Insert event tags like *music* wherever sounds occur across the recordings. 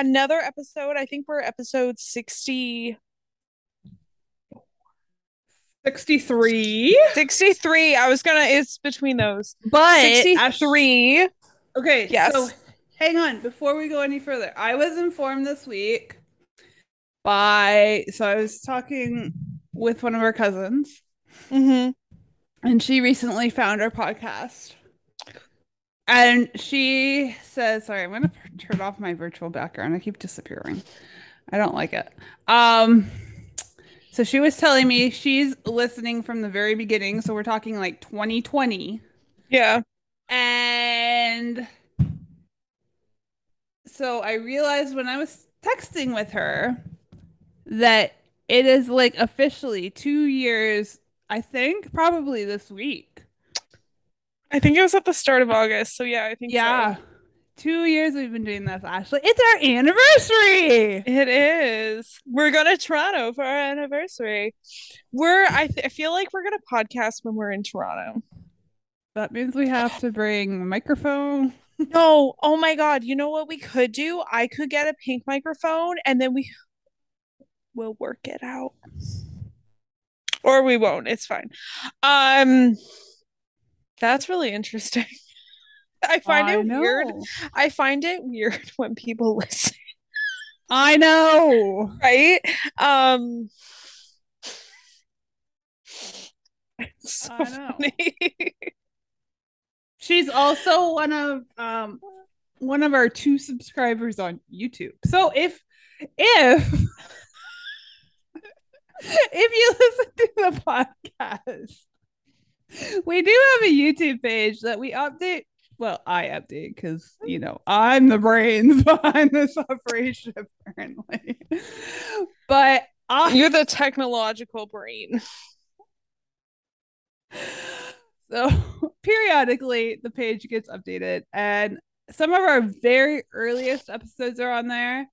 another episode. I think we're episode 60 63 63. I was gonna it's between those. but 63. okay Yes. so hang on before we go any further i was informed this week by so i was talking with one of our cousins Mm-hmm. and she recently found our podcast and she says sorry i'm gonna *laughs* turn off my virtual background i keep disappearing i don't like it um so she was telling me she's listening from the very beginning so we're talking like 2020 Yeah. And so I realized when I was texting with her that it is like officially two years, I think, probably this week. I think it was at the start of August. So yeah, I think Yeah. so. Two years we've been doing this, Ashley. It's our anniversary. It is. We're going to Toronto for our anniversary. We're I, th- I feel like we're gonna podcast when we're in Toronto. That means we have to bring a microphone. *laughs* No, oh my God. You know what we could do? I could get a pink microphone and then we will work it out. Or we won't. It's fine. Um that's really interesting. *laughs* I find I it weird. I find it weird *laughs* when people *laughs* listen, I know. right? Um it's so I know. funny. She's also one of um one of our two subscribers on YouTube. So if if if you listen to the podcast, *laughs* we do have a YouTube page that we update. Well, I update because you know I'm the brains *laughs* behind this operation, apparently. But I You're the technological brain. So periodically the page gets updated and some of our very earliest episodes are on there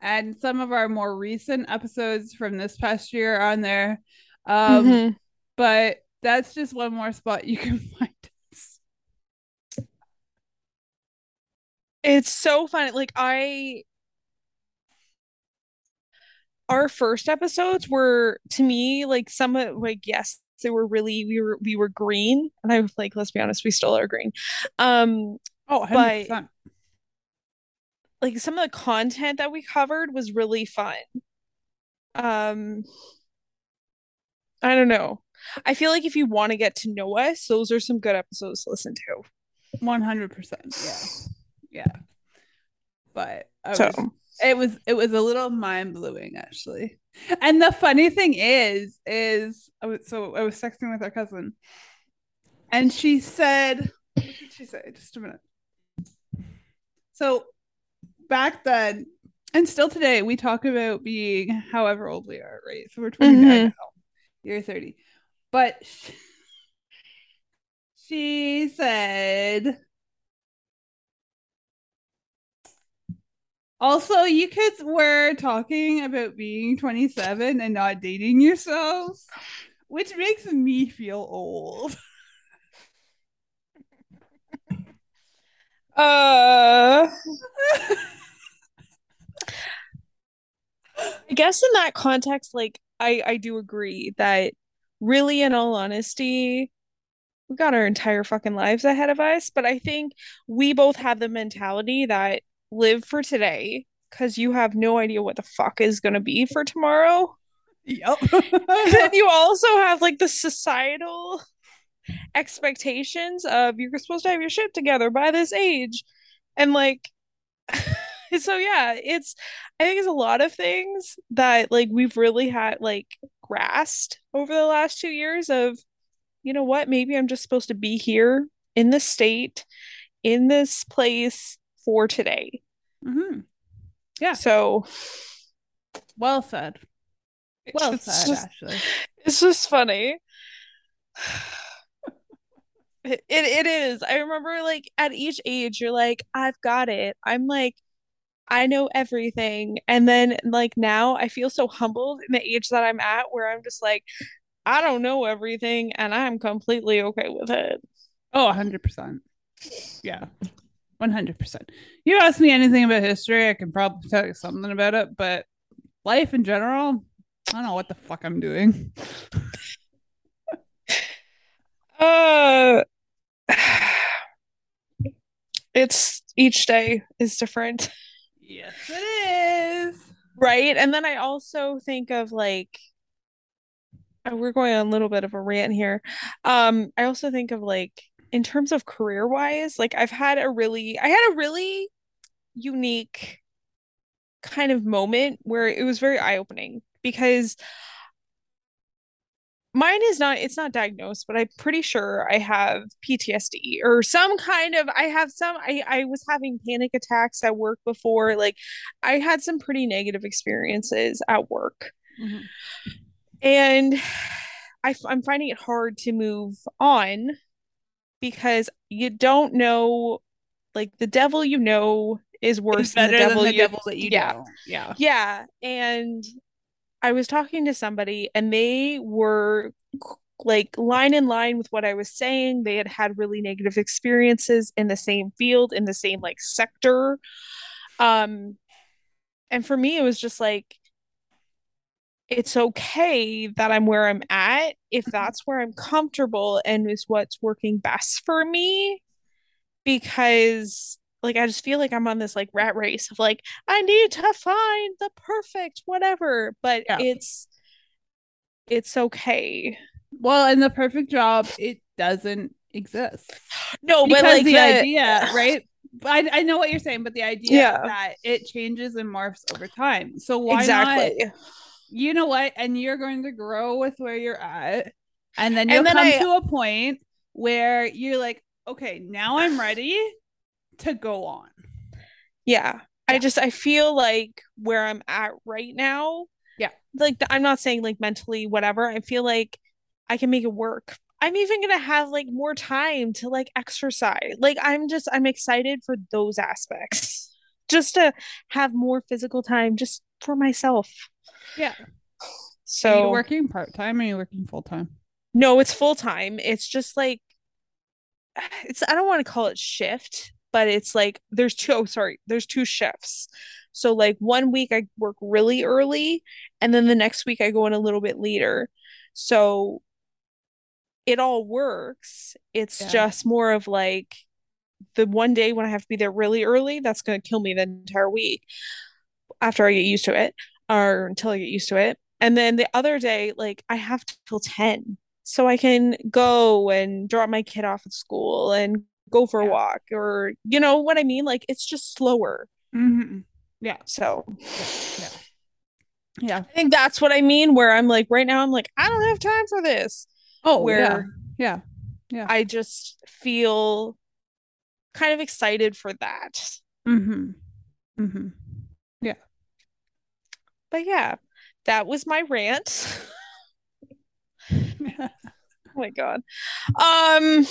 and some of our more recent episodes from this past year are on there. Um Mhm. but that's just one more spot you can *laughs* find us. It's so funny. Like I our first episodes were to me like some of like yes, they were really we were we were green and I was like let's be honest, we still are green. Um Oh, But- 100%. like some of the content that we covered was really fun. Um I don't know. I feel like if you want to get to know us, those are some good episodes to listen to. 100%. Yeah. Yeah. But So it was it was a little mind blowing actually. And the funny thing is, is I was, so I was texting with our cousin, and she said, "What did she say?" Just a minute. So back then, and still today, we talk about being however old we are, right? So we're 29 Mhm. now. You're 30, but *laughs* she, said. Also, you kids were talking about being 27 and not dating yourselves, which makes me feel old. *laughs* Uh, *laughs* I guess in that context, like I I do agree that really, in all honesty, we got our entire fucking lives ahead of us. But I think we both have the mentality that live for today because you have no idea what the fuck is gonna be for tomorrow. Yep. *laughs* then you also have like the societal expectations of you're supposed to have your shit together by this age and like *laughs* so yeah it's i think it's a lot of things that like we've really had like grasped over the last two years of you know what maybe i'm just supposed to be here in this state in this place for today Mhm. Yeah. So Well said. Well said, just, Ashley. it's just funny. *sighs* It, it it is. I remember like at each age you're like, I've got it. I'm like, I know everything. And then like now I feel so humbled in the age that I'm at where I'm just like, I don't know everything and I'm completely okay with it. Oh, 100%. Yeah. 100%. You ask me anything about history, I can probably tell you something about it, but life in general, I don't know what the fuck I'm doing. *laughs* Uh *sighs* it's each day is different. Yes, it is. Right. And then I also think of like, we're going on a little bit of a rant here. Um, I also think of like, in terms of career wise, like I've had a really, I had a really unique kind of moment where it was very eye opening because mine is not it's not diagnosed but i'm pretty sure i have ptsd or some kind of i have some i i was having panic attacks at work before like i had some pretty negative experiences at work Mhm. and I, i'm finding it hard to move on because you don't know like the devil you know is worse It's than the devil than the you devil that you yeah know. Yeah. yeah, and I was talking to somebody and they were like line in line with what I was saying. They had had really negative experiences in the same field, in the same like sector. Um, and for me, it was just like, it's okay that I'm where I'm at if that's where I'm comfortable and is what's working best for me. Because like I just feel like I'm on this like rat race of like I need to find the perfect whatever, but Yeah. it's it's okay. Well, in the perfect job, it doesn't exist. *sighs* No, because but like the the- idea, *sighs* right? I, I know what you're saying, but the idea Yeah. that it changes and morphs over time. So why not? exactly. You know what? And you're going to grow with where you're at, and then you'll then come I- to a point where you're like, okay, now I'm ready to go on. Yeah. I just I feel like where I'm at right now. Yeah. Like I'm not saying like mentally whatever. I feel like I can make it work. I'm even gonna have like more time to like exercise. Like I'm just I'm excited for those aspects. *laughs* Just to have more physical time just for myself. Yeah. Are you So working part time? Or are you working full time? no, it's full time. It's just like *sighs* it's I don't want to call it shift, but it's like there's two oh sorry, there's two shifts. So like one week I work really early and then the next week I go in a little bit later. So it all works. It's Yeah. just more of like the one day when I have to be there really early, that's going to kill me the entire week after I get used to it or until I get used to it. And then the other day, like I have till 10. So I can go and drop my kid off at school and go for a walk or you know what I mean? Like it's just slower. Mm-hmm. Yeah. So Yeah. Yeah. I think that's what I mean where I'm like right now I'm like I don't have time for this. Oh, Where yeah. Yeah. I just feel kind of excited for that. Mm-hmm. Mm-hmm. Yeah. But yeah, that was my rant. *laughs* Oh my god. Um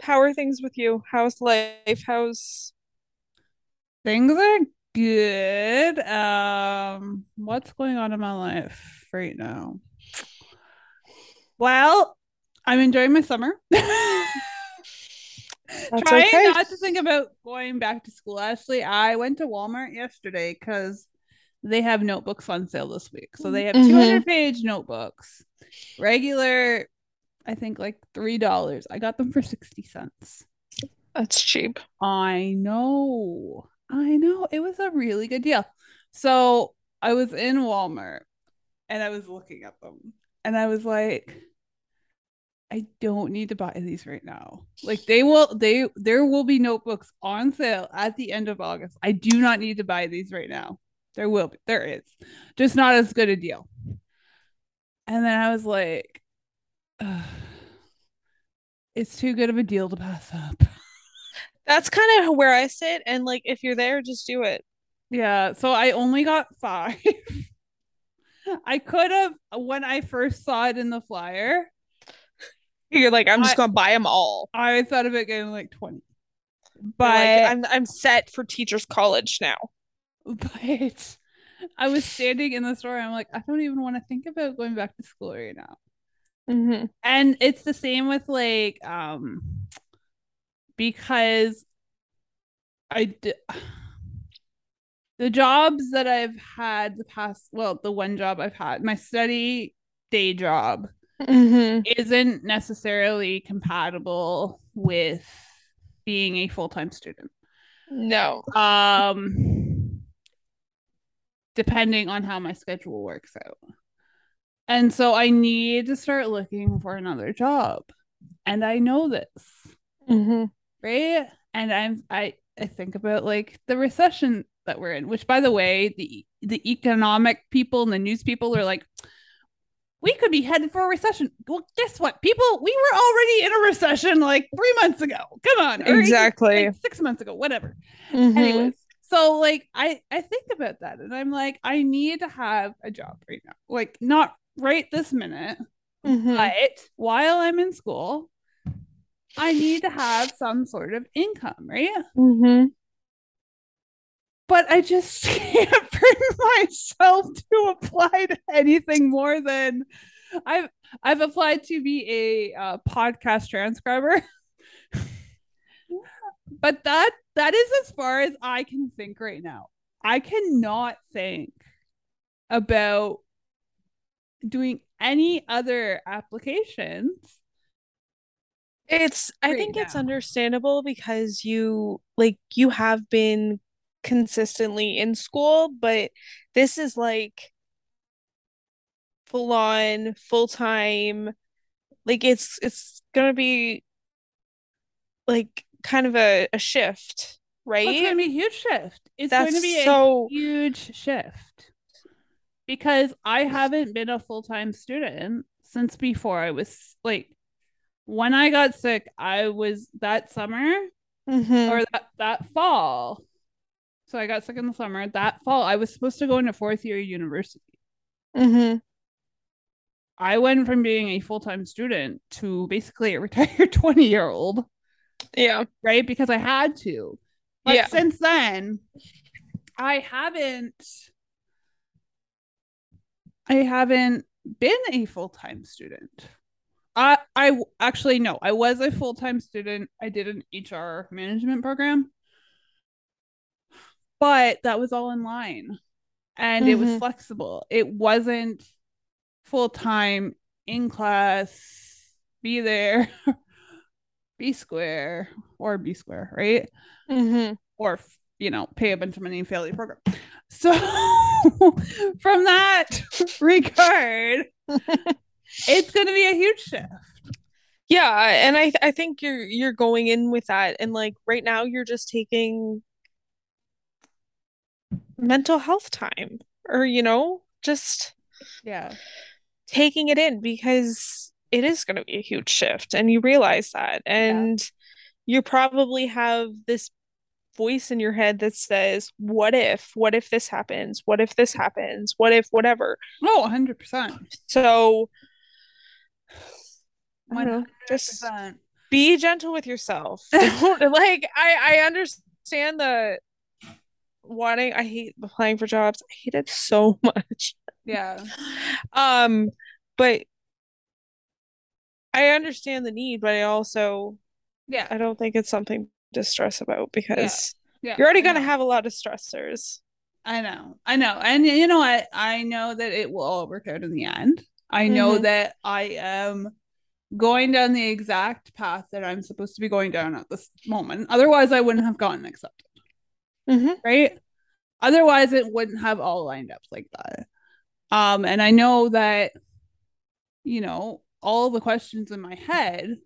how are things with you? How's life? How's Things are good. Um, what's going on in my life right now? Well, I'm enjoying my summer. *laughs* Trying okay. not to think about going back to school. Actually, I went to Walmart yesterday because they have notebooks on sale this week. So they have Mhm. 200 page notebooks. Regular, I think like $3. I got them for 60 cents. that's cheap. I know. I know. It was a really good deal. So I was in Walmart and I was looking at them and I was like, I don't need to buy these right now. Like they will they there will be notebooks on sale at the end of August. I do not need to buy these right now. There will be. There is. Just not as good a deal. And then I was like, "Ugh, *sighs* it's too good of a deal to pass up. *laughs* That's kind of where I sit and like if you're there just do it. Yeah, so I only got five. *laughs* I could have when I first saw it in the flyer. *laughs* You're like, I'm just I- gonna buy them all. I thought about getting like 20. But But I'm I'm set for teachers college now. but I was standing in the store and I'm like, I don't even want to think about going back to school right now. Mm-hmm. And it's the same with like um because I d- the jobs that I've had the past well, the one job I've had, my study day job Mm-hmm. isn't necessarily compatible with being a full-time student. No. Um depending on how my schedule works out. And so I need to start looking for another job. And I know this, Mm-hmm. right? And I'm I I think about like the recession that we're in, which by the way, the the economic people and the news people are like we could be headed for a recession. Well, guess what? People, we were already in a recession like three months ago. Come on. Exactly. like, six months ago, whatever. Mm-hmm. Anyways, so like I I think about that and I'm like I need to have a job right now. Like not right this minute, Mm-hmm. but while I'm in school, I need to have some sort of income, right? Mm-hmm. But I just *laughs* can't bring myself to apply to anything more than I've I've applied to be a uh, podcast transcriber. *laughs* but that that is as far as I can think right now. I cannot think about doing any other applications. It's I Right think it's understandable because you like you have been consistently in school, but this is like full on, full time. Like it's it's gonna be like kind of a, a shift, Oh, It's going right? to be a huge shift. It's going to be so- a huge shift because I haven't been a full time student since before I was like, when I got sick, I was that summer Mhm. or that, that fall. So I got sick in the summer. That fall, I was supposed to go into fourth year university. Mhm. I went from being a full time student to basically a *laughs* retired 20 year old. Yeah. right? Because I had to. But Yeah. since then, I haven't I haven't been a full-time student. I I actually no, I was a full-time student. I did an HR management program. But that was all online. And it was Mhm. flexible. It wasn't full-time in class, be there, *laughs* be square or be square, right? Mhm. or you know pay a bunch of money and fail your program. So *laughs* from that *laughs* regard it's going to be a huge shift. Yeah, and I I think you're you're going in with that. And like right now you're just taking mental health time or you know, just yeah. taking it in because it is going to be a huge shift and you realize that. And you probably have this voice in your head that says, "What if? What if this happens? What if this happens? What if whatever?" oh 100% So I know, just be gentle with yourself. *laughs* Like I I understand the wanting I hate applying for jobs. I hate it so *laughs* much. yeah Um but I understand the need, but I also yeah I don't think it's something to stress about because yeah you're already gonna have a lot of stressors. I know, I know, and you know what? I know that it will all work out in the end. I know Mhm. that I am going down the exact path that I'm supposed to be going down at this moment. Otherwise, I wouldn't have gotten accepted, Mm-hmm. right? Otherwise, it wouldn't have all lined up like that. Um, and I know that, you know, all the questions in my head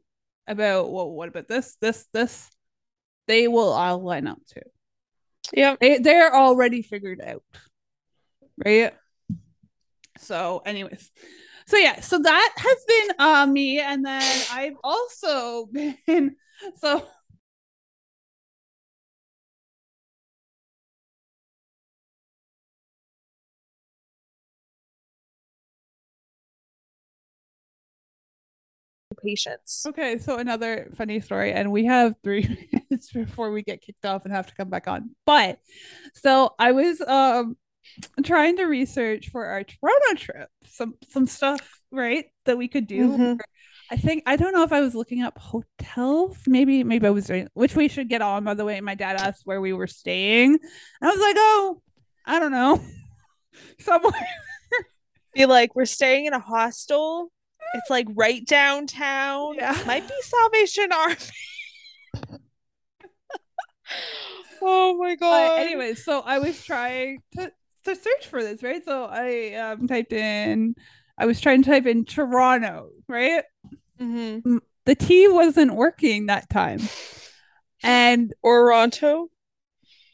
about, well, what about this, this, this, they will all line up too. Yeah. They they're already figured out. Right? So, anyways. So yeah, so that has been uh me and then I've also *laughs* been so patience. Okay, so another funny story, and we have three *laughs* minutes before we get kicked off and have to come back on. But so I was um trying to research for our Toronto trip some some stuff right that we could do. Mhm. I think I don't know if I was looking up hotels. Maybe maybe I was doing which we should get on. By the way, my dad asked where we were staying. I was like, oh, I don't know, *laughs* somewhere. Be like, we're staying in a hostel. It's like right downtown. Yeah. Might be Salvation Army. *laughs* oh my god. But anyway, so I was trying to to search for this, right? So I um typed in I was trying to type in Toronto, right? Mhm. The T wasn't working that time. And Oronto.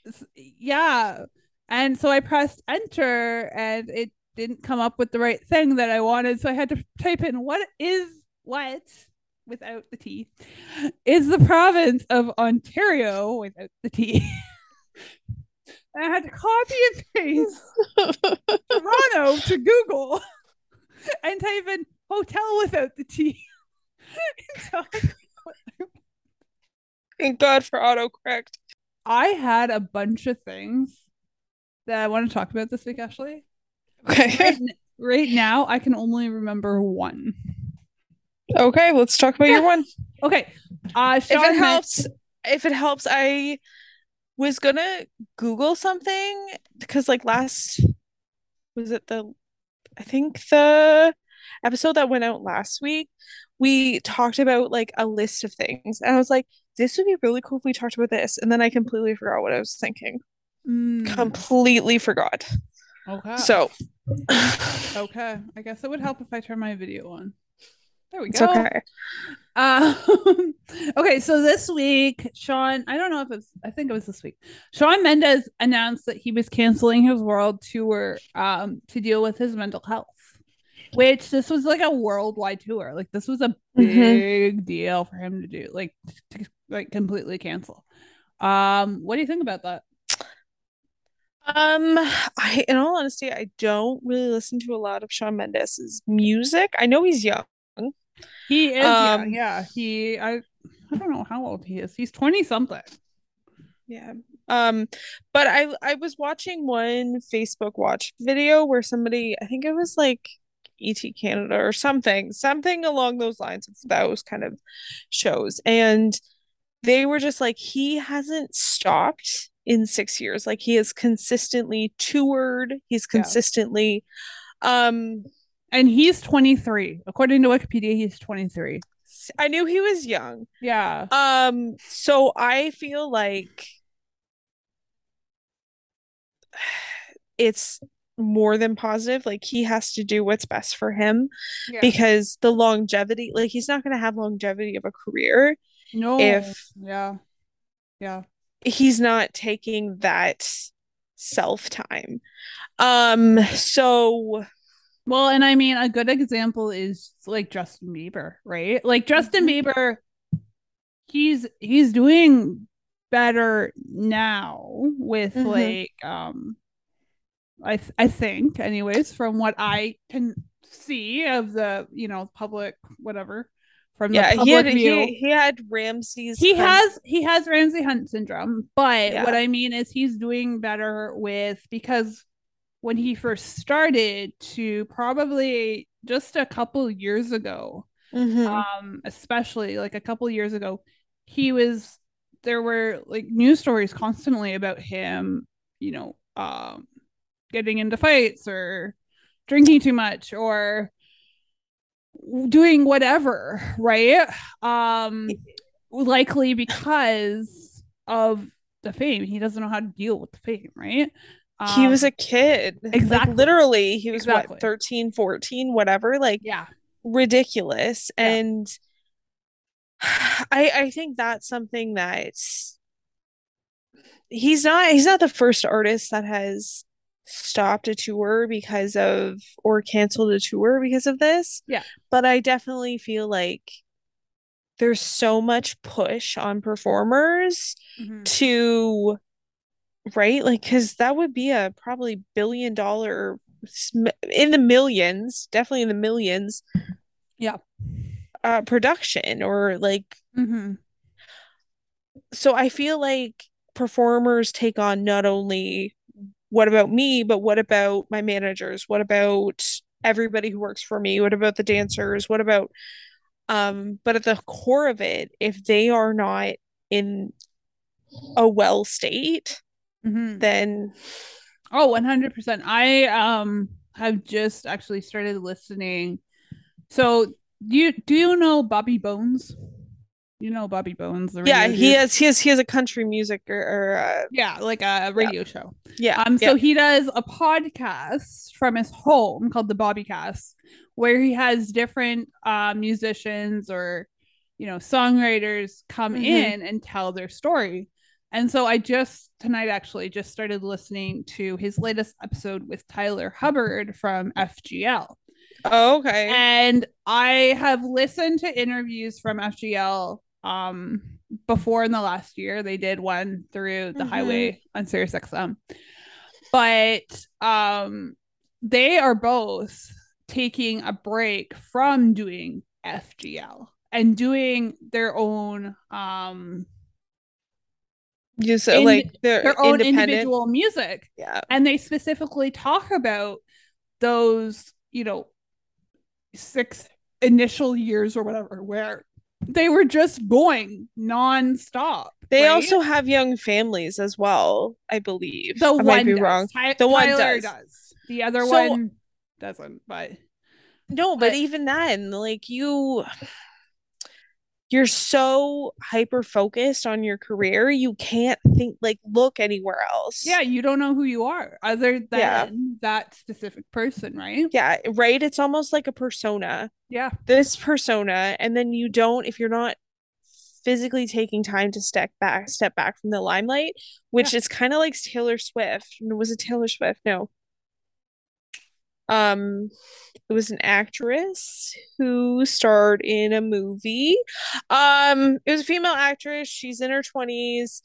s- yeah. And so I pressed enter and it didn't come up with the right thing that I wanted. So I had to type in what is what without the T is the province of Ontario without the T. *laughs* I had to copy and paste *laughs* Toronto to Google and type in hotel without the T. So Thank God for autocorrect. I had a bunch of things that I want to talk about this week, Ashley. Okay. Right, right now, I can only remember one. okay, let's talk about your one. Okay. Uh, if it helps if it helps i was gonna google something because like last was it the i think the episode that went out last week we talked about like a list of things and i was like this would be really cool if we talked about this and then i completely forgot what i was thinking Mm, completely forgot okay. so okay. I guess it would help if I turn my video on. There we it's go. okay Um, *laughs* okay, so this week, Shawn, I don't know if it's, I think it was this week. Shawn Mendes announced that he was canceling his world tour um, to deal with his mental health, which this was like a worldwide tour. Like, this was a Mhm. big deal for him to do, like, to, like completely cancel. Um, what do you think about that? Um, I in all honesty, I don't really listen to a lot of Shawn Mendes' music. I know he's young. He is, Um, yeah, yeah. He, I, I don't know how old he is. He's twenty something. Yeah. Um, but I I was watching one Facebook Watch video where somebody, I think it was like ET Canada or something, something along those lines of those kind of shows. And they were just like, he hasn't stopped in six years. Like he has consistently toured, he's Yeah. consistently um And he's twenty three. According to Wikipedia, he's twenty three. I knew he was young. Yeah. Um, so I feel like *sighs* it's more than positive. Like he has to do what's best for him Yeah. because the longevity, like he's not going to have longevity of a career no. if yeah. Yeah. He's not taking that self time. Um, so Well, and I mean, a good example is like Justin Bieber, right? Like Justin Mhm. Bieber, he's he's doing better now with Mhm. like um I th- I think anyways from what I can see of the, you know, public whatever from the yeah, he had view. he, he had Ramsay's he Hunt- has he has Ramsay Hunt syndrome, but Yeah. what I mean is he's doing better with because when he first started to probably just a couple years ago, Mhm. um, especially like a couple years ago, he was there were like news stories constantly about him, you know, um, getting into fights or drinking too much or doing whatever, right? Um, likely because of the fame. He doesn't know how to deal with the fame, right? he was Um, a kid. Like, exactly. literally, he was Exactly. what, 13, 14, whatever. Like yeah, ridiculous. Yeah. And *sighs* I I think that's something that he's not he's not the first artist that has stopped a tour because of or canceled a tour because of this. Yeah. But I definitely feel like there's so much push on performers Mhm. to right like because that would be a probably billion dollar in the millions definitely in the millions Yeah. uh production or like Mhm. so I feel like performers take on not only what about me, but what about my managers? What about everybody who works for me? What about the dancers? What about um but at the core of it, if they are not in a well state, Mhm. then Oh, 100%. I um have just actually started listening. So, do you do you know Bobby Bones? You know Bobby Bones, the yeah, he dude? has he has he has a country music or, or uh, Yeah, like a radio show. yeah. Um, so yeah. he does a podcast from his home called the Bobbycast, where he has different uh, musicians or you know songwriters come Mhm. in and tell their story. And so I just tonight actually just started listening to his latest episode with Tyler Hubbard from FGL. Oh, okay. And I have listened to interviews from FGL um before in the last year. They did one through the Mhm. highway on Sirius XM. But um they are both taking a break from doing FGL and doing their own um You said in- like they're their own independent. individual music Yeah. and they specifically talk about those you know six initial years or whatever where they were just going non-stop They right? also have young families as well, I believe. the I one might be does. wrong. Ty- The one Tyler does. the other So- one doesn't but No, but But- even then, like you you're so hyper focused on your career, you can't think like look anywhere else. yeah you don't know who you are other than Yeah. that specific person right Yeah, right. It's almost like a persona. yeah This persona, and then you don't if you're not physically taking time to step back step back from the limelight, which is kind of like Taylor Swift. Was it Taylor Swift? No. Um, it was an actress who starred in a movie. Um, it was a female actress. She's in her 20s.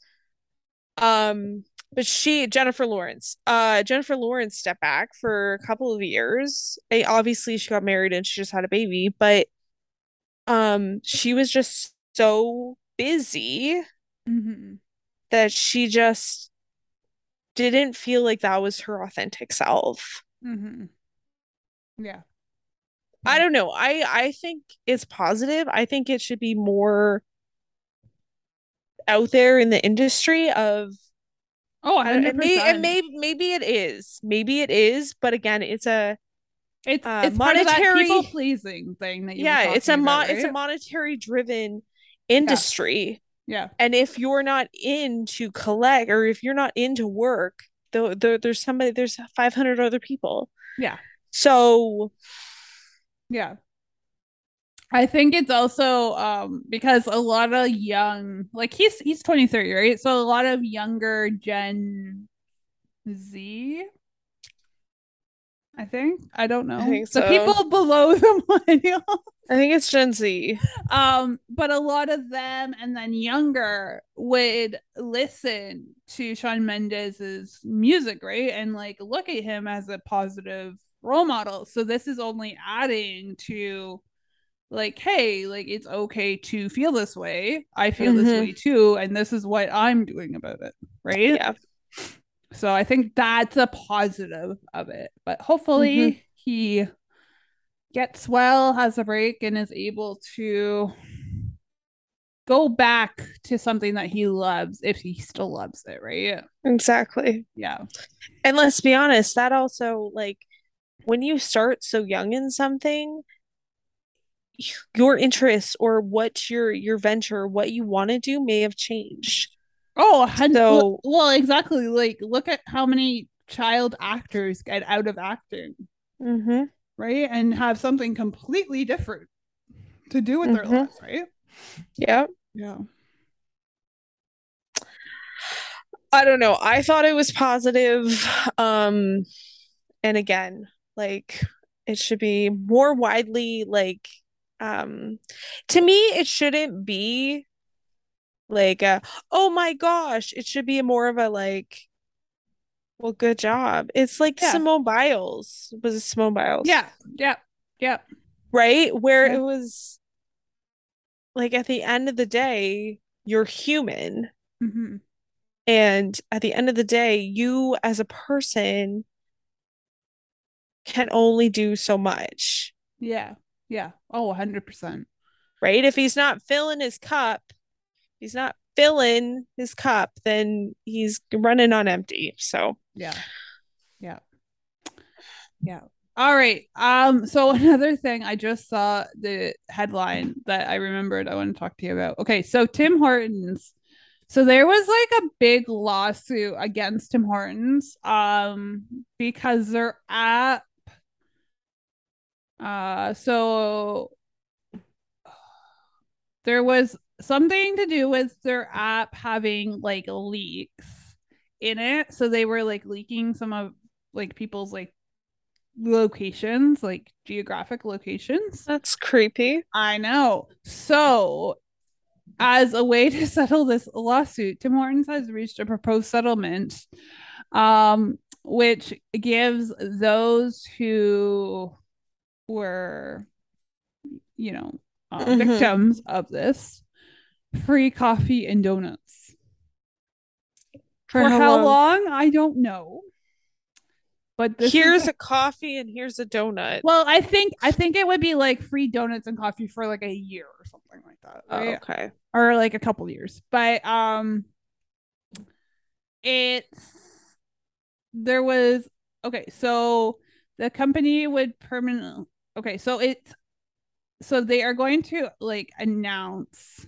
Um, but she, Jennifer Lawrence, uh, Jennifer Lawrence stepped back for a couple of years. Obviously, she got married and she just had a baby, but um, she was just so busy hmm that she just didn't feel like that was her authentic self. hmm yeah I don't know. I I think it's positive. I think it should be more out there in the industry of oh I don't- 100%. and may, and maybe maybe it is. Maybe it is, but again, it's a it's uh, it's part of that monetary- people pleasing thing that you yeah, it's a mo- about, it's a monetary driven industry. yeah And if you're not in to collect or if you're not into work, though there, there's somebody there's 500 other people. yeah So Yeah. I think it's also um because a lot of young like he's he's 23, right? So a lot of younger Gen Z I think. I don't know. think the so. people below the *laughs* millennial. I think it's Gen Z. Um, but a lot of them and then younger would listen to Shawn Mendes's music, right? And like look at him as a positive role models. So this is only adding to like, hey, like it's okay to feel this way. I feel this Mhm. way too, and this is what I'm doing about it, right? Yeah. So I think that's a positive of it. But hopefully Mm-hmm. he gets well, has a break, and is able to go back to something that he loves if he still loves it, right? Exactly. Yeah. And let's be honest, that also like when you start so young in something, your interests or what your your venture, what you want to do may have changed. Oh, a hun- So- well, exactly. Like, look at how many child actors get out of acting, Mm-hmm. right? And have something completely different to do with their Mhm. lives, right? Yeah. Yeah. I don't know. I thought it was positive. Um, and again, like it should be more widely like um to me it shouldn't be like a, oh my gosh, it should be more of a like well, good job. It's like Yeah. Simone Biles. Was it Simone Biles? Yeah. Yeah. Yeah. Right? Where Yeah. it was like at the end of the day, you're human. Mhm. And at the end of the day, you as a person can only do so much, Yeah. Yeah. Oh, 100%. right? If he's not filling his cup, he's not filling his cup, then he's running on empty. So, Yeah. Yeah. Yeah. All right. Um, so *laughs* another thing I just saw the headline that I remembered I want to talk to you about. Okay, so Tim Hortons. So there was like a big lawsuit against Tim Hortons um because they're app uh so there was something to do with their app having like leaks in it. So they were like leaking some of like people's like locations, like geographic locations. that's creepy. I know. So, as a way *laughs* to settle this lawsuit, Tim Hortons has reached a proposed settlement, um, which gives those who were, you know, uh, Mhm. victims of this free coffee and donuts. For, how, long? I don't know. But this is Here's a coffee and here's a donut. well, I think I think it would be like free donuts and coffee for like a year or something like that, Oh, okay. Or like a couple years. But um, it's there was okay. So the company would permanent. Okay, so it's so they are going to like announce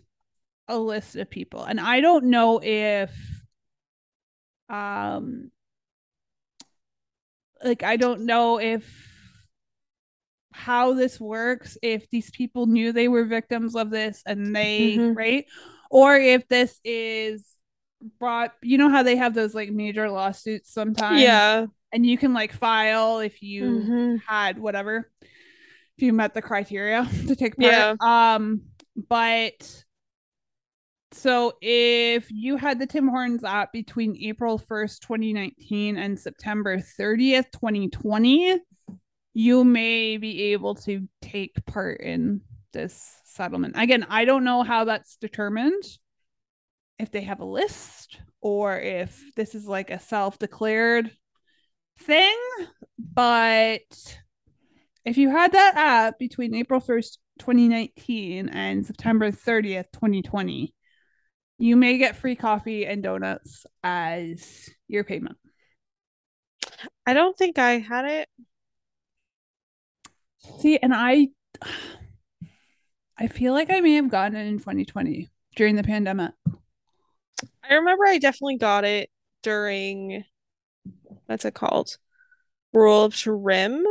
a list of people, and I don't know if um like I don't know if how this works if these people knew they were victims of this and they Mhm. right or if this is brought you know how they have those like major lawsuits sometimes Yeah. and you can like file if you Mhm. had whatever if you met the criteria *laughs* to take part Yeah. um but so if you had the Tim Hortons app between April 1st, 2019 and September 30th, 2020, you may be able to take part in this settlement. Again, I don't know how that's determined. If they have a list or if this is like a self-declared thing, but if you had that app between April 1st, 2019 and September 30th, 2020, you may get free coffee and donuts as your payment. I don't think I had it. See, and I I feel like I may have gotten it in 2020 during the pandemic. I remember I definitely got it during what's it called? Roll up to rim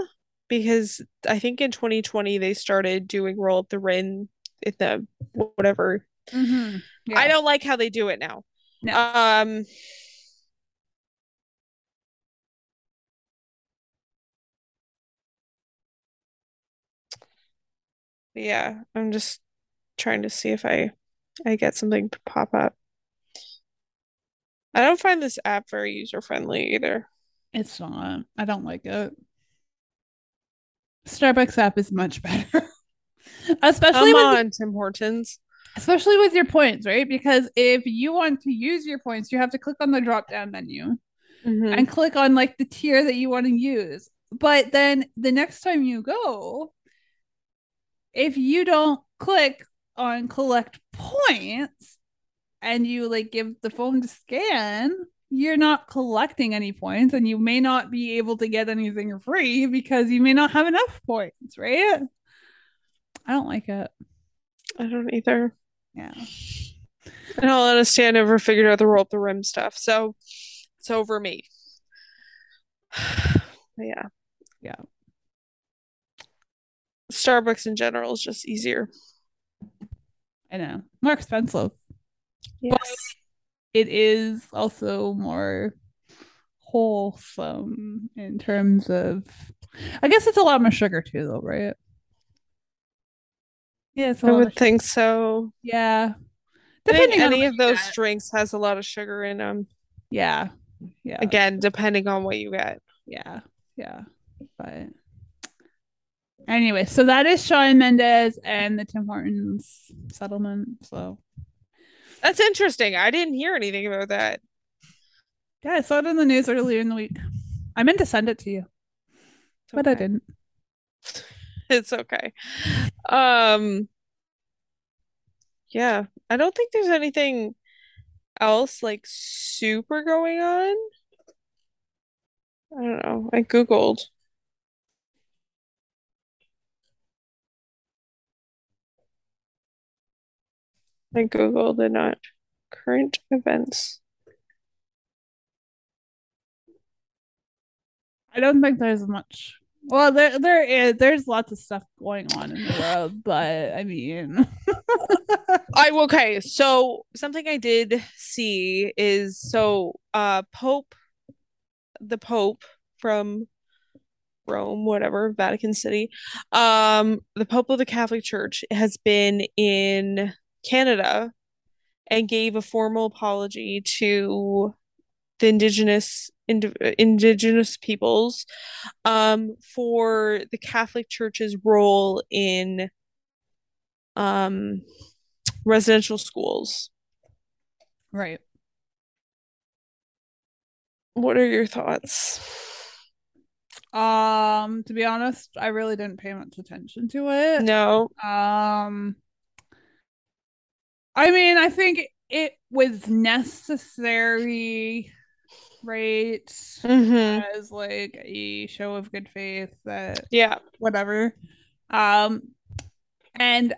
because I think in 2020 they started doing roll up the rim in the whatever. Mm-hmm. I don't like how they do it now. No. Um Yeah, I'm just trying to see if I I get something to pop up. I don't find this app very user friendly either. It's not. I don't like it. Starbucks app is much better. *laughs* especially Come with on, Tim Hortons. especially with your points, right? Because if you want to use your points, you have to click on the drop down menu Mhm. and click on like the tier that you want to use. But then the next time you go, if you don't click on collect points and you like give the phone to scan, you're not collecting any points and you may not be able to get anything free because you may not have enough points, right? I don't like it. I don't either. Yeah. In all honesty, I never figured out the roll up the rim stuff, so it's over me. *sighs* Yeah. Yeah. Starbucks in general is just easier. I know. More expensive. Yes. It is also more wholesome in terms of I guess it's a lot more sugar too though, right? Yeah, it's a I would think so. yeah. Depending on any of those get. drinks has a lot of sugar in them. Yeah. Yeah. Again, depending on what you get. Yeah. Yeah. But Anyway, so that is Shawn Mendes and the Tim Hortons settlement. So That's interesting. I didn't hear anything about that. yeah, I saw it in the news earlier in the week. I meant to send it to you, It's but I didn't. *laughs* It's okay. Um yeah, I don't think there's anything else like super going on. I don't know. I googled. I googled and not current events. I don't think there's much. Well, there there is there's lots of stuff going on in the world, but I mean, *laughs* I okay, so something I did see is so uh Pope the Pope from Rome, whatever, Vatican City. Um the Pope of the Catholic Church has been in Canada and gave a formal apology to the indigenous ind indigenous peoples um for the Catholic Church's role in um residential schools. right. What are your thoughts? Um, to be honest, I really didn't pay much attention to it. No. Um, I mean, I think it was necessary, right? Mm-hmm. As like a show of good faith that Yeah. whatever. Um, and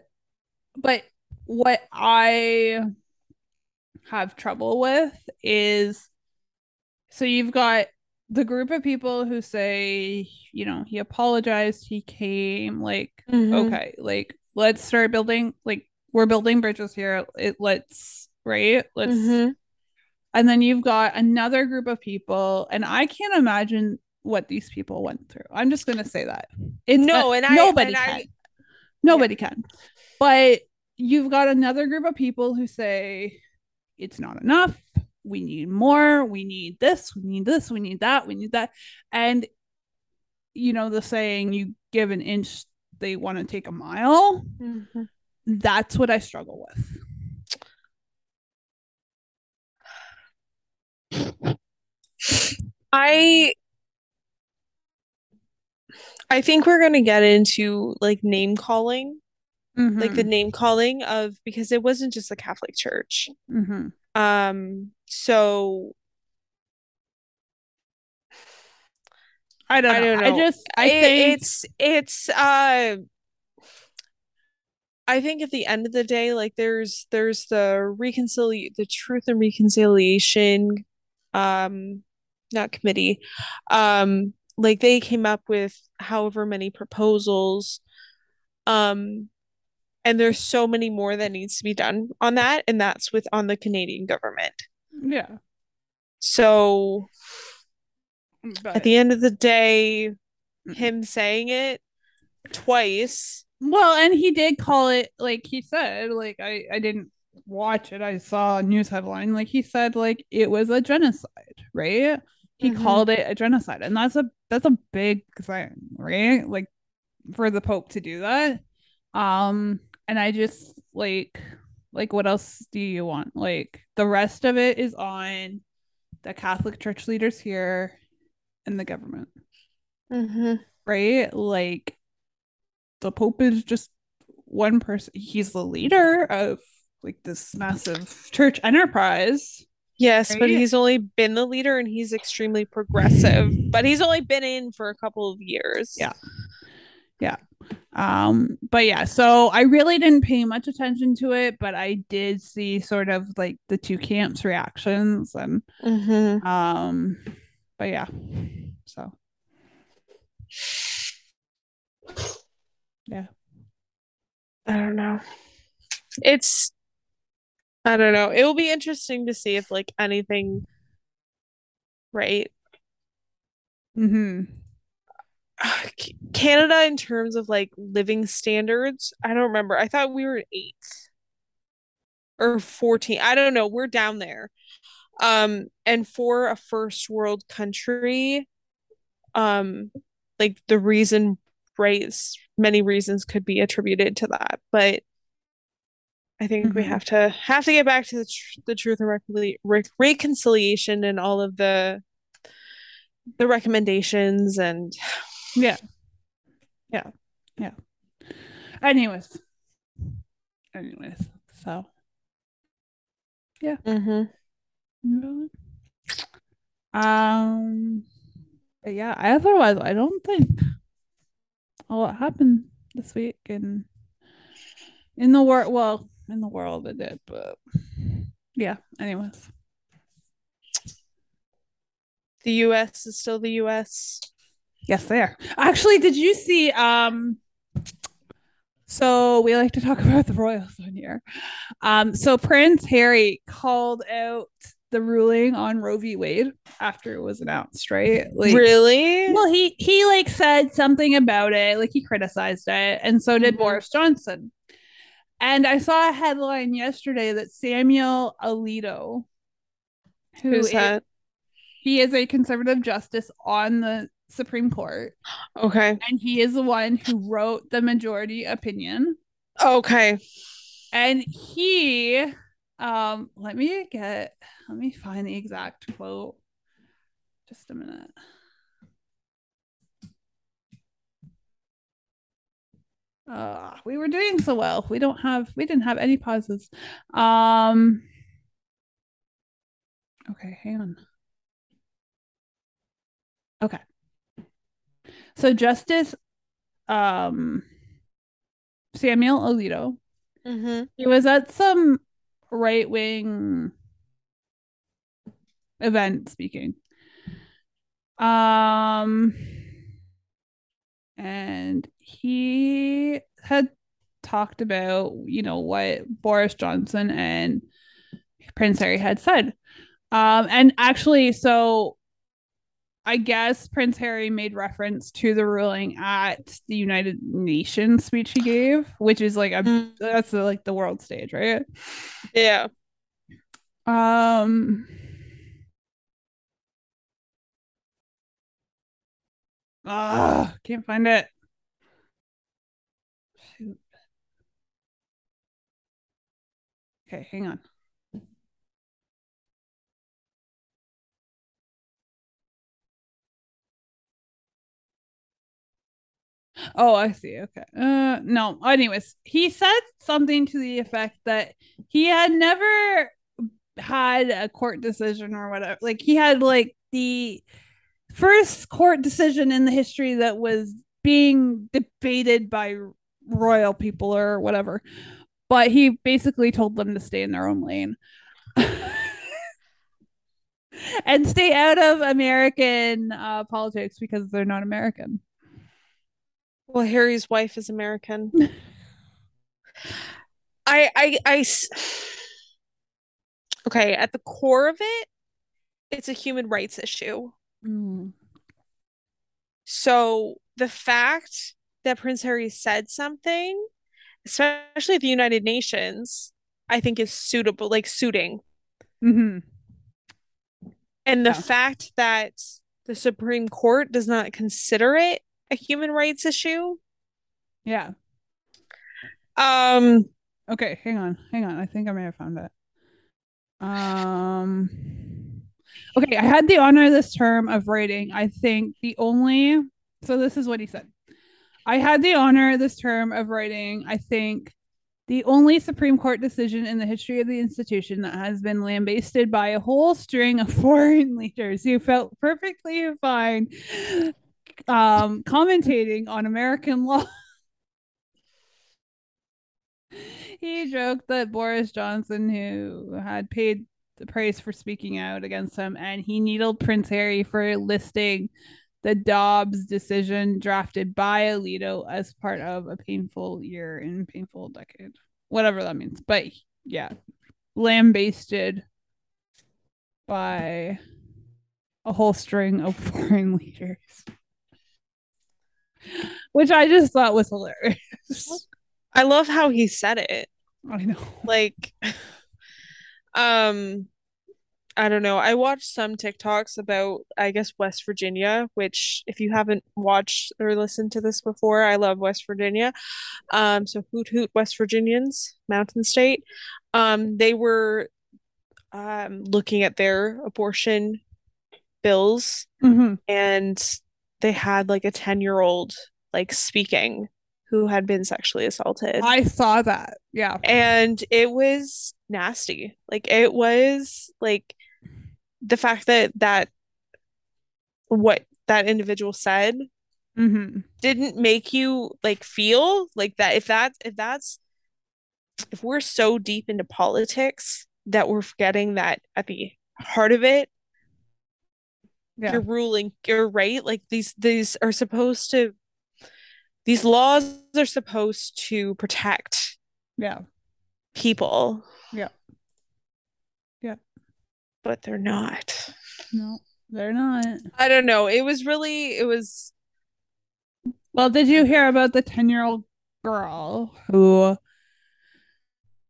but what I have trouble with is so you've got the group of people who say, you know, he apologized, he came, like, Mhm. okay, like let's start building, like we're building bridges here. It let's right, let's Mhm. and then you've got another group of people, and I can't imagine what these people went through. I'm just gonna say that. It's No, uh, and I- nobody and I- can. Nobody can. But you've got another group of people who say it's not enough. We need more. We need this. We need this. We need that. We need that. And you know the saying, "You give an inch, they want to take a mile." Mhm. That's what I struggle with. I I think we're gonna get into like name calling, like the Mhm. name calling of because it wasn't just the Catholic Church. Mhm. Um, so I don't know. I don't I just I it- think it's it's uh I think at the end of the day, like there's there's the reconcili the Truth and Reconciliation um not committee. Um like they came up with however many proposals. Um and there's so many more that needs to be done on that, and that's with on the Canadian government. yeah. So But at the end of the day, him saying it twice Well, and he did call it like he said, like I I didn't watch it. I saw a news headline like he said like it was a genocide, right? He Mhm. called it a genocide, and that's a that's a big thing, right? Like for the Pope to do that. Um, and I just like like what else do you want? Like the rest of it is on the Catholic Church leaders here and the government Mhm. right? Like the Pope is just one person. He's the leader of like this massive church enterprise. Yes, but he's only been the leader and he's extremely progressive. But he's only been in for a couple of years. Yeah. Yeah. Um, but yeah, so I really didn't pay much attention to it, but I did see sort of like the two camps' reactions and hmm um but yeah. So yeah. I don't know. It's I don't know. It will be interesting to see if like anything right. Mm-hmm. Canada in terms of like living standards, I don't remember. I thought we were eight or 14. I don't know. We're down there. Um, and for a first world country, um, like the reason right many reasons could be attributed to that but I think mm-hmm. we have to have to get back to the, tr- the truth and re- reconciliation and all of the the recommendations and *sighs* yeah. Yeah. Yeah. Anyways. Anyways. So. Yeah. Mm-hmm. um yeah otherwise i don't think a lot happened this week and in the world well in the world it did but yeah anyways. The us is still the us yes they are. Actually did you see um so we like to talk *laughs* about the royals on here. Um so prince harry called out the ruling on Roe v. Wade after it was announced, right? Like, really? Well, he he like said something about it, like he criticized it, and so did mm-hmm. Boris Johnson. And I saw a headline yesterday that Samuel Alito, who Who's that? he is a conservative justice on the Supreme Court. Okay. And he is the one who wrote the majority opinion. Okay. And he um let me get let me find the exact quote. Just a minute. Uh, we were doing so well. We don't have we didn't have any pauses. Um Okay, hang on. Okay. So Justice um Samuel Alito. Mm-hmm. He was at some right wing event speaking. Um and he had talked about, you know, what Boris Johnson and Prince Harry had said. Um, and actually, so I guess Prince Harry made reference to the ruling at the United Nations speech he gave, which is like a mm. that's the, like the world stage, right? Yeah. Um. Ah, can't find it. Okay, hang on. Oh, I see. Okay. Uh no. Anyways, he said something to the effect that he had never had a court decision or whatever. Like he had like the first court decision in the history that was being debated by royal people or whatever but he basically told them to stay in their own lane *laughs* and stay out of American uh, politics because they're not American. Well, Harry's wife is American. *laughs* I, I, I. Okay, at the core of it, it's a human rights issue. Mm. So the fact that Prince Harry said something especially the United Nations, I think is suitable, like suiting. Mm-hmm. And the yeah. fact that the Supreme Court does not consider it a human rights issue. Yeah. Um. Okay, hang on, hang on. I think I may have found it. Um. Okay, I had the honor this term of writing. I think the only. So this is what he said. I had the honor this term of writing, I think, the only Supreme Court decision in the history of the institution that has been lambasted by a whole string of *laughs* foreign leaders who felt perfectly fine um, commentating on American law. he joked that Boris Johnson, who had paid the price for speaking out against him, and he needled Prince Harry for listing the Dobbs decision drafted by Alito as part of a painful year and painful decade. Whatever that means. But yeah, lambasted by a whole string of *laughs* foreign leaders. *laughs* Which I just thought was hilarious. I love how he said it. I know. Like um I don't know. I watched some TikToks about, I guess, West Virginia, which if you haven't watched or listened to this before, I love West Virginia. Um, so hoot hoot West Virginians, Mountain State. Um, they were um looking at their abortion bills Mhm. and they had like a 10-year-old like speaking who had been sexually assaulted. I saw that. Yeah. and it was nasty like it was like the fact that that what that individual said hmm didn't make you like feel like that if that's if that's if we're so deep into politics that we're forgetting that at the heart of it Yeah. you're ruling you're right like these these are supposed to these laws are supposed to protect Yeah. people Yeah. Yeah. but they're not No, they're not. I don't know. It was really, it was, Well, did you hear about the 10 year old girl who,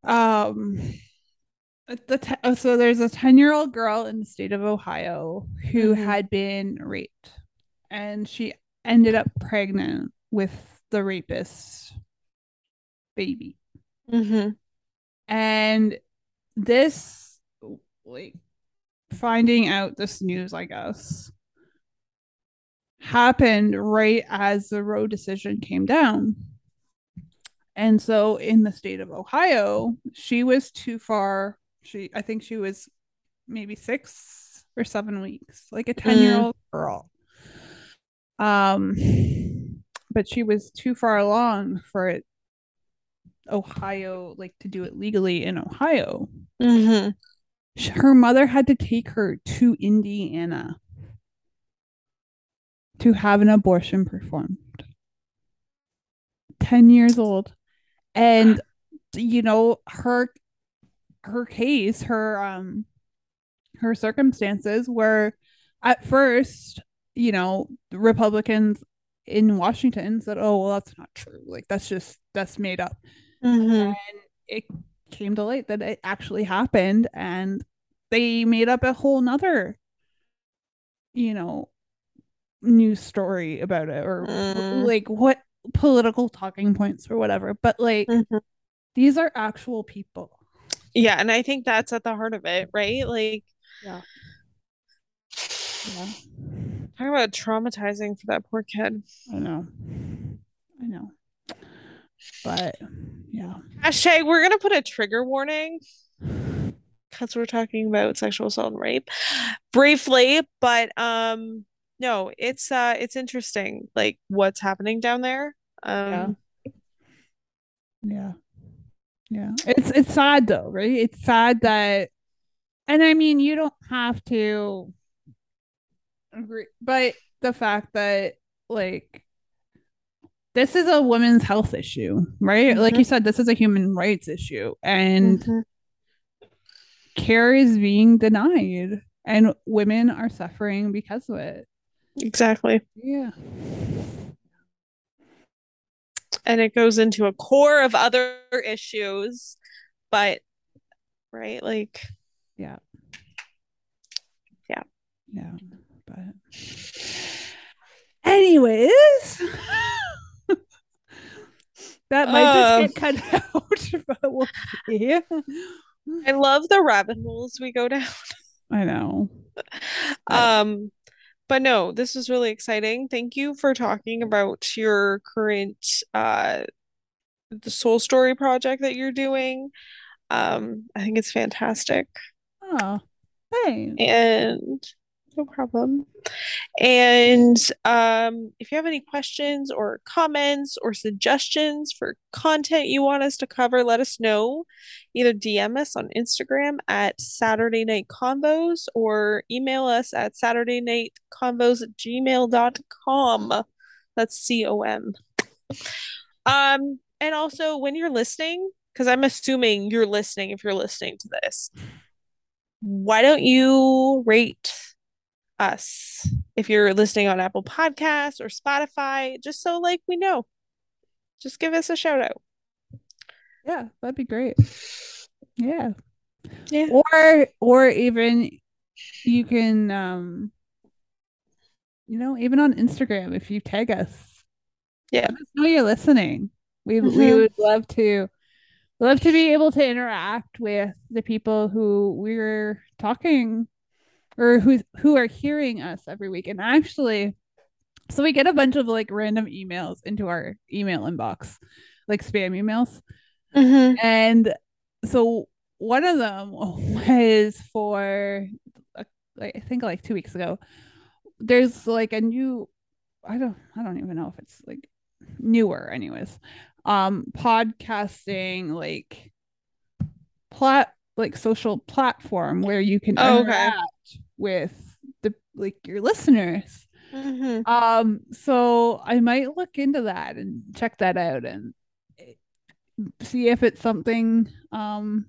um, the te- oh, so there's a 10 year old girl in the state of Ohio who Mhm. had been raped and she ended up pregnant with the rapist's baby. Mhm. And this, like, finding out this news, I guess, happened right as the Roe decision came down. And so in the state of Ohio, she was too far. She, I think she was maybe six or seven weeks, like a 10 year old girl. Um, but she was too far along for it, Ohio, like to do it legally in Ohio. Mhm. Her mother had to take her to Indiana to have an abortion performed. 10 years old. And you know, her her case, her um her circumstances were at first, you know, Republicans in Washington said, "Oh, well that's not true. Like that's just that's made up." Mhm. and it came to light that it actually happened and they made up a whole nother you know news story about it or Mm. like what political talking points or whatever but like Mhm. these are actual people Yeah, and I think that's at the heart of it, right? Like, yeah yeah talk about traumatizing for that poor kid. i know i know but yeah Hashtag, we're gonna put a trigger warning because we're talking about sexual assault and rape briefly, but um, no, it's uh, it's interesting, like what's happening down there. Um, Yeah. Yeah. It's it's sad though, right? It's sad that and I mean you don't have to agree but the fact that like this is a women's health issue, right? Like you said, this is a human rights issue and mhm. care is being denied and women are suffering because of it. exactly. Yeah. And it goes into a core of other issues but right like Yeah. Yeah. Yeah. But anyways, *laughs* that might Uh. just get cut *laughs* out, but we'll see. i love the rabbit holes we go down I know. *laughs* Um but no this was really exciting. Thank you for talking about your current uh the soul story project that you're doing. Um i think it's fantastic. Oh, thanks. and no problem. And um, if you have any questions or comments or suggestions for content you want us to cover, let us know. Either DM us on Instagram at Saturday Night Convos or email us at Saturday Night Convos at gmail.com. That's C O M. Um, and also when you're listening, because I'm assuming you're listening if you're listening to this, why don't you rate us if you're listening on Apple Podcasts or Spotify, just so like we know. Just give us a shout out. Yeah, that'd be great. Yeah. Yeah. Or or even you can um you know, even on Instagram if you tag us. Yeah. Let us know you're listening. We we Mhm. would love to love to be able to interact with the people who we're talking or who who are hearing us every week. And actually, so we get a bunch of like random emails into our email inbox, like spam emails. Mhm. And so one of them was for uh, like I think like two weeks ago. There's like a new I don't I don't even know if it's like newer anyways. Um podcasting like plat like social platform where you can Oh, okay. With the like your listeners. Mhm. Um, so I might look into that and check that out and eh, see if it's something um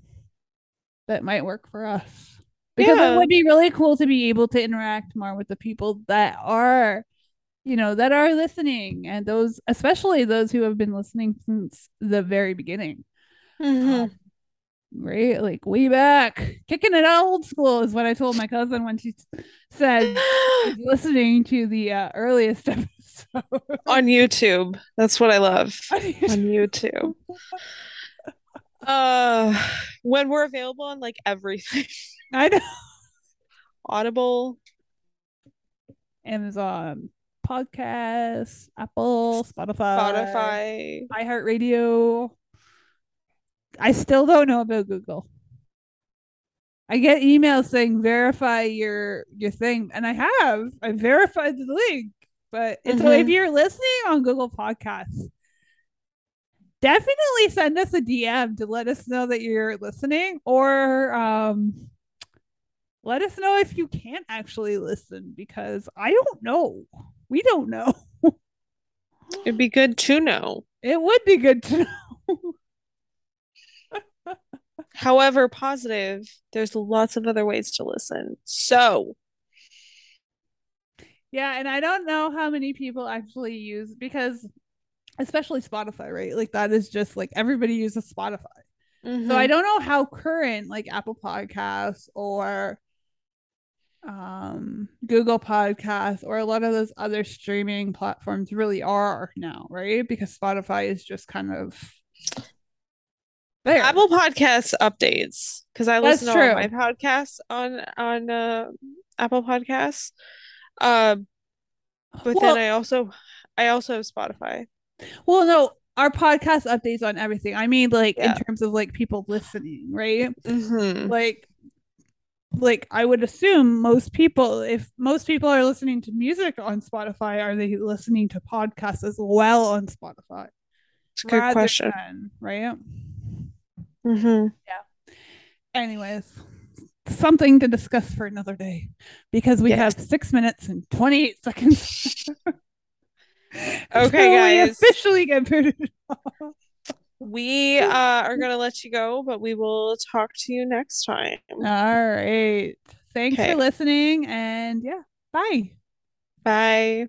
that might work for us. Because Yeah. it would be really cool to be able to interact more with the people that are, you know, that are listening and those especially those who have been listening since the very beginning. Mhm. Um, right? Like way back, kicking it old school is what I told my cousin when she said *gasps* listening to the uh, earliest *laughs* episode On YouTube. That's what I love. *laughs* on. YouTube. *laughs* Uh when we're available on like everything. I know. Audible. Amazon Podcasts, Apple, Spotify, Spotify. iHeartRadio. I still don't know about Google. I get emails saying verify your your thing, and I have. I verified the link, but so if you're listening on Google Podcasts, definitely send us a DM to let us know that you're listening, or um, let us know if you can't actually listen because I don't know. We don't know. It'd be good to know. It would be good to know. However, positive, there's lots of other ways to listen. So, Yeah, and I don't know how many people actually use because especially Spotify, right? Like that is just like everybody uses Spotify. So mhm. I don't know how current like Apple Podcasts or um Google Podcasts or a lot of those other streaming platforms really are now, right? Because Spotify is just kind of there. Apple Podcasts updates because I That's listen to my podcasts on on uh, Apple Podcasts. Uh, but well, then I also I also have Spotify. well, no, our podcast updates on everything. I mean, like Yeah. in terms of like people listening, right? hmm like like i would assume most people if most people are listening to music on spotify are they listening to podcasts as well on spotify It's a good rather question. than- right hmm Yeah. anyways something to discuss for another day because we Yes. have six minutes and 28 seconds *laughs* Okay, guys. officially get booted off. We uh, are gonna let you go, but we will talk to you next time. all right thanks Okay. for listening and yeah bye Bye.